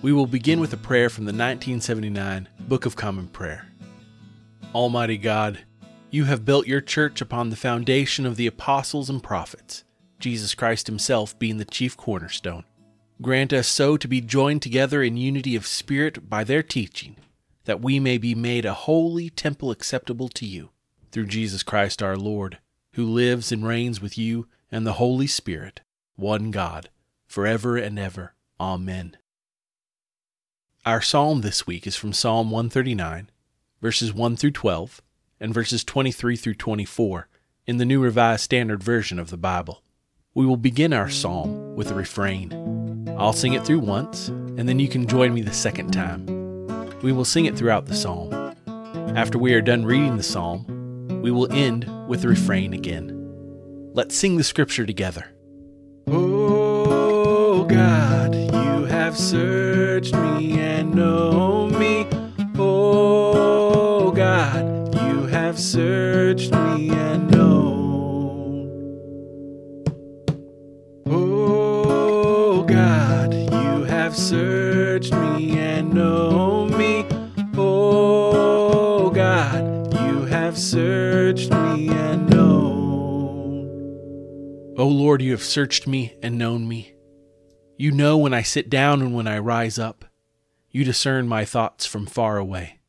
We will begin with a prayer from the 1979 Book of Common Prayer. Almighty God, you have built your church upon the foundation of the apostles and prophets, Jesus Christ Himself being the chief cornerstone. Grant us so to be joined together in unity of spirit by their teaching, that we may be made a holy temple acceptable to you, through Jesus Christ our Lord, who lives and reigns with you and the Holy Spirit, one God, forever and ever. Amen. Our psalm this week is from Psalm 139, verses 1 through 12, and verses 23 through 24 in the New Revised Standard Version of the Bible. We will begin our psalm with a refrain. I'll sing it through once, and then you can join me the second time. We will sing it throughout the psalm. After we are done reading the psalm, we will end with the refrain again. Let's sing the scripture together. Oh God, have searched me and know me. Oh God, you have searched me and known. Oh God, you have searched me and know me. Oh God, you have searched me and known. O oh, Lord, you have searched me and known me. You know when I sit down and when I rise up. You discern my thoughts from far away.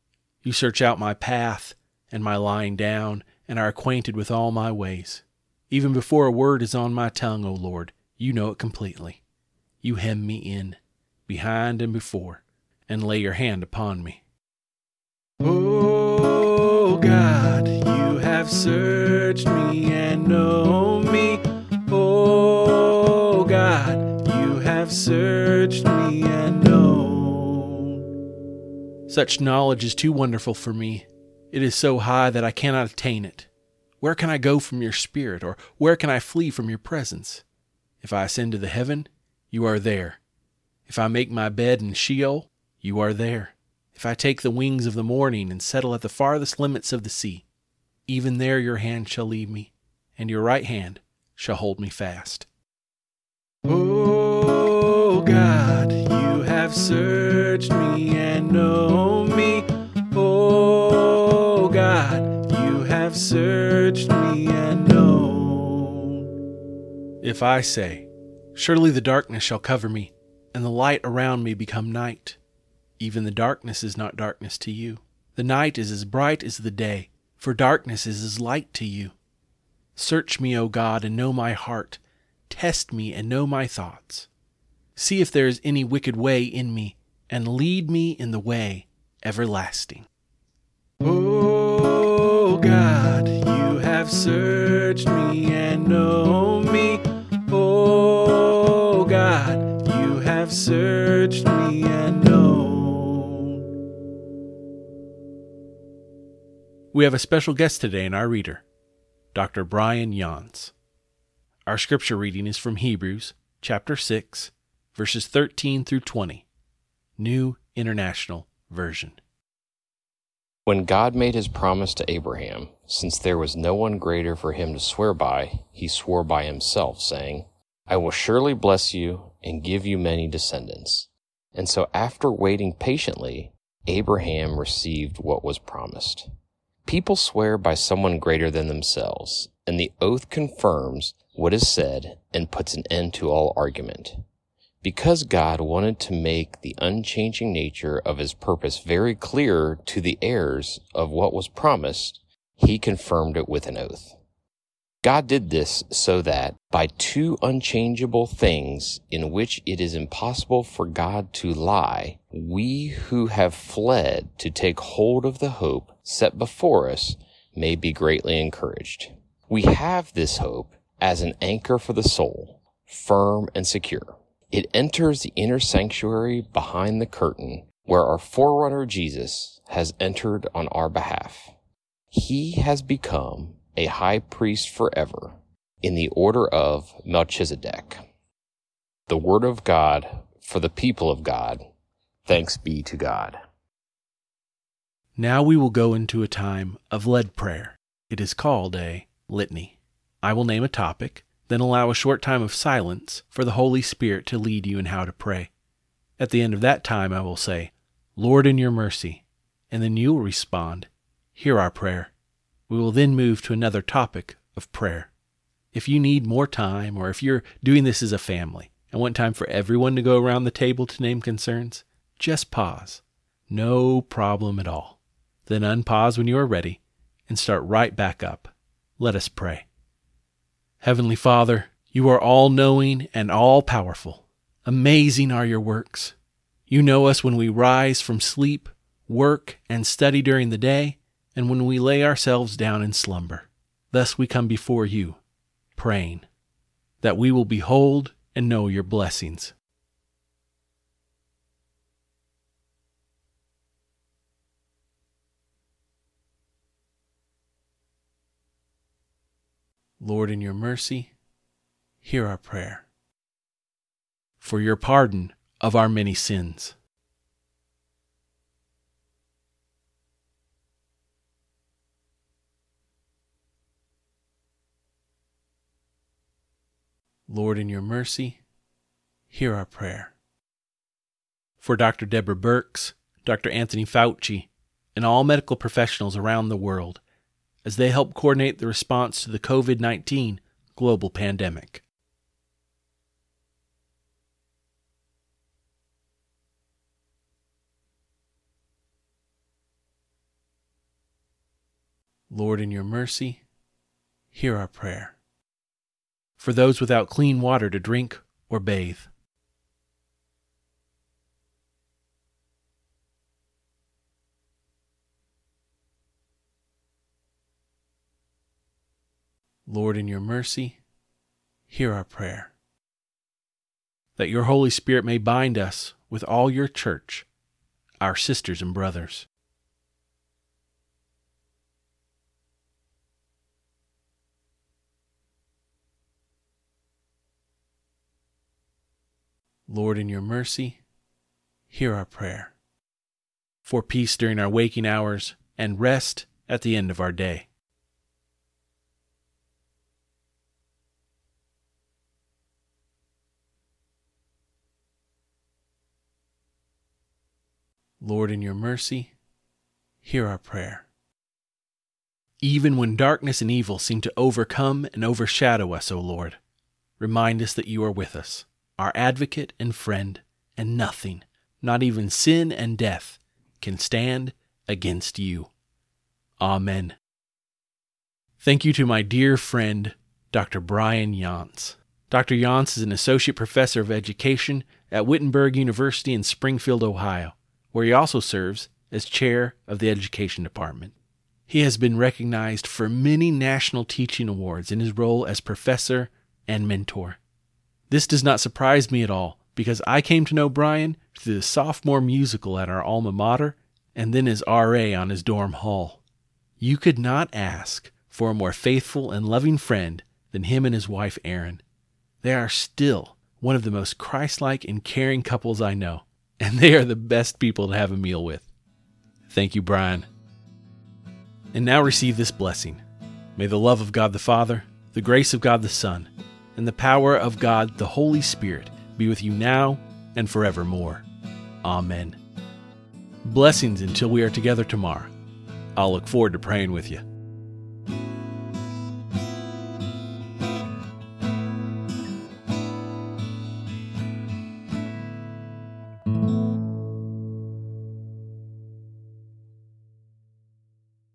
You search out my path and my lying down, and are acquainted with all my ways. Even before a word is on my tongue, O Lord, you know it completely. You hem me in, behind and before, and lay your hand upon me. Oh God, you have searched me and know me. Searched me and known. Such knowledge is too wonderful for me. It is so high that I cannot attain it. Where can I go from your spirit, or where can I flee from your presence? If I ascend to the heaven, you are there. If I make my bed in Sheol, you are there. If I take the wings of the morning and settle at the farthest limits of the sea, even there your hand shall lead me, and your right hand shall hold me fast. God, you have searched me and know me. Oh God, you have searched me and know. If I say, Surely the darkness shall cover me, and the light around me become night, even the darkness is not darkness to you. The night is as bright as the day, for darkness is as light to you. Search me, O God, and know my heart. Test me and know my thoughts. See if there is any wicked way in me, and lead me in the way everlasting. Oh God, you have searched me and know me. Oh God, you have searched me and known. We have a special guest today in our reader, Dr. Brian Yans. Our scripture reading is from Hebrews chapter 6, verses 13 through 20, New International Version. When God made his promise to Abraham, since there was no one greater for him to swear by, he swore by himself, saying, I will surely bless you and give you many descendants. And so after waiting patiently, Abraham received what was promised. People swear by someone greater than themselves, and the oath confirms what is said and puts an end to all argument. Because God wanted to make the unchanging nature of his purpose very clear to the heirs of what was promised, he confirmed it with an oath. God did this so that by two unchangeable things in which it is impossible for God to lie, we who have fled to take hold of the hope set before us may be greatly encouraged. We have this hope as an anchor for the soul, firm and secure. It enters the inner sanctuary behind the curtain where our forerunner Jesus has entered on our behalf. He has become a high priest forever in the order of Melchizedek. The word of God for the people of God. Thanks be to God. Now we will go into a time of lead prayer. It is called a litany. I will name a topic, then allow a short time of silence for the Holy Spirit to lead you in how to pray. At the end of that time, I will say, Lord, in your mercy, and then you will respond, Hear our prayer. We will then move to another topic of prayer. If you need more time, or if you're doing this as a family and want time for everyone to go around the table to name concerns, just pause. No problem at all. Then unpause when you are ready and start right back up. Let us pray. Heavenly Father, you are all knowing and all powerful. Amazing are your works. You know us when we rise from sleep, work, and study during the day, and when we lay ourselves down in slumber. Thus we come before you, praying that we will behold and know your blessings. Lord, in your mercy, hear our prayer. For your pardon of our many sins. Lord, in your mercy, hear our prayer. For Dr. Deborah Birx, Dr. Anthony Fauci, and all medical professionals around the world as they help coordinate the response to the COVID 19 global pandemic. Lord, in your mercy, hear our prayer. For those without clean water to drink or bathe, Lord, in your mercy, hear our prayer. That your Holy Spirit may bind us with all your church, our sisters and brothers. Lord, in your mercy, hear our prayer. For peace during our waking hours and rest at the end of our day. Lord, in your mercy, hear our prayer. Even when darkness and evil seem to overcome and overshadow us, O Lord, remind us that you are with us, our advocate and friend, and nothing, not even sin and death, can stand against you. Amen. Thank you to my dear friend, Dr. Brian Yance. Dr. Yance is an associate professor of education at Wittenberg University in Springfield, Ohio where he also serves as chair of the education department. He has been recognized for many national teaching awards in his role as professor and mentor. This does not surprise me at all because I came to know Brian through the sophomore musical at our alma mater and then as RA on his dorm hall. You could not ask for a more faithful and loving friend than him and his wife Erin. They are still one of the most Christ-like and caring couples I know and they are the best people to have a meal with. Thank you, Brian. And now receive this blessing. May the love of God the Father, the grace of God the Son, and the power of God the Holy Spirit be with you now and forevermore. Amen. Blessings until we are together tomorrow. I'll look forward to praying with you.